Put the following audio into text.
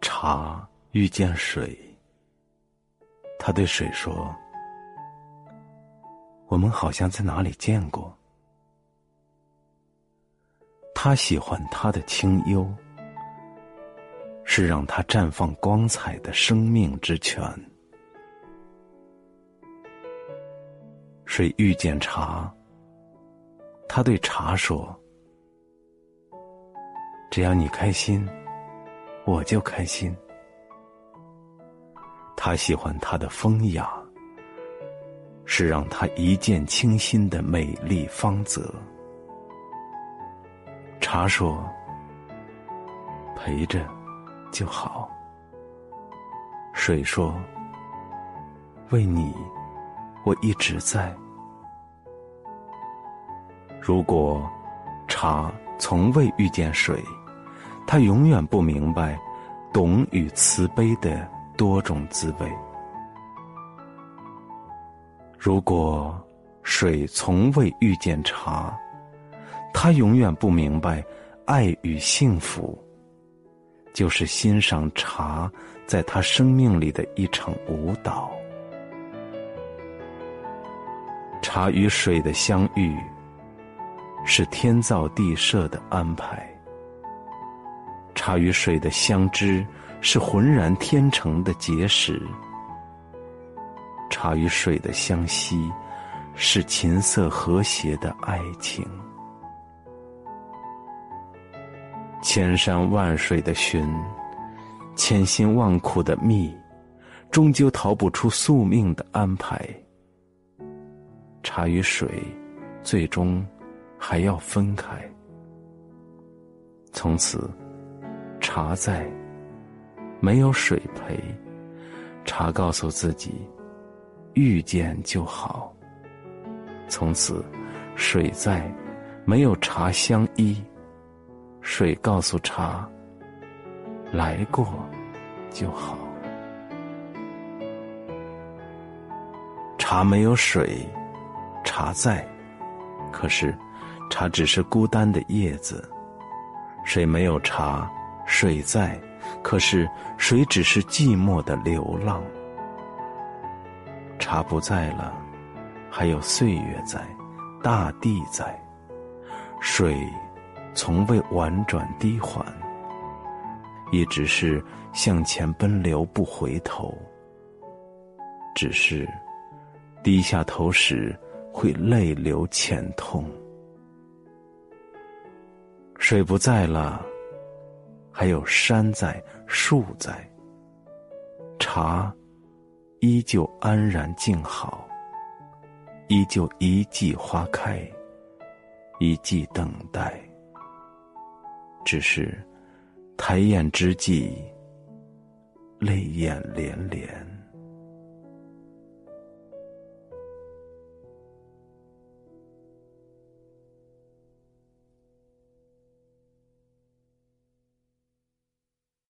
茶遇见水，他对水说：“我们好像在哪里见过。”他喜欢它的清幽，是让它绽放光彩的生命之泉。水遇见茶，他对茶说：“只要你开心。”我就开心。他喜欢他的风雅，是让他一见倾心的美丽芳泽。茶说：“陪着就好。”水说：“为你，我一直在。”如果茶从未遇见水。他永远不明白，懂与慈悲的多种滋味。如果水从未遇见茶，他永远不明白，爱与幸福，就是欣赏茶在他生命里的一场舞蹈。茶与水的相遇，是天造地设的安排。茶与水的相知是浑然天成的结识，茶与水的相惜是琴瑟和谐的爱情。千山万水的寻，千辛万苦的觅，终究逃不出宿命的安排。茶与水，最终还要分开。从此。茶在，没有水陪。茶告诉自己，遇见就好。从此，水在，没有茶相依。水告诉茶，来过就好。茶没有水，茶在，可是，茶只是孤单的叶子。水没有茶。水在，可是水只是寂寞的流浪。茶不在了，还有岁月在，大地在。水从未婉转低缓，一直是向前奔流不回头。只是低下头时会泪流浅痛。水不在了。还有山在，树在，茶依旧安然静好，依旧一季花开，一季等待。只是抬眼之际，泪眼连连。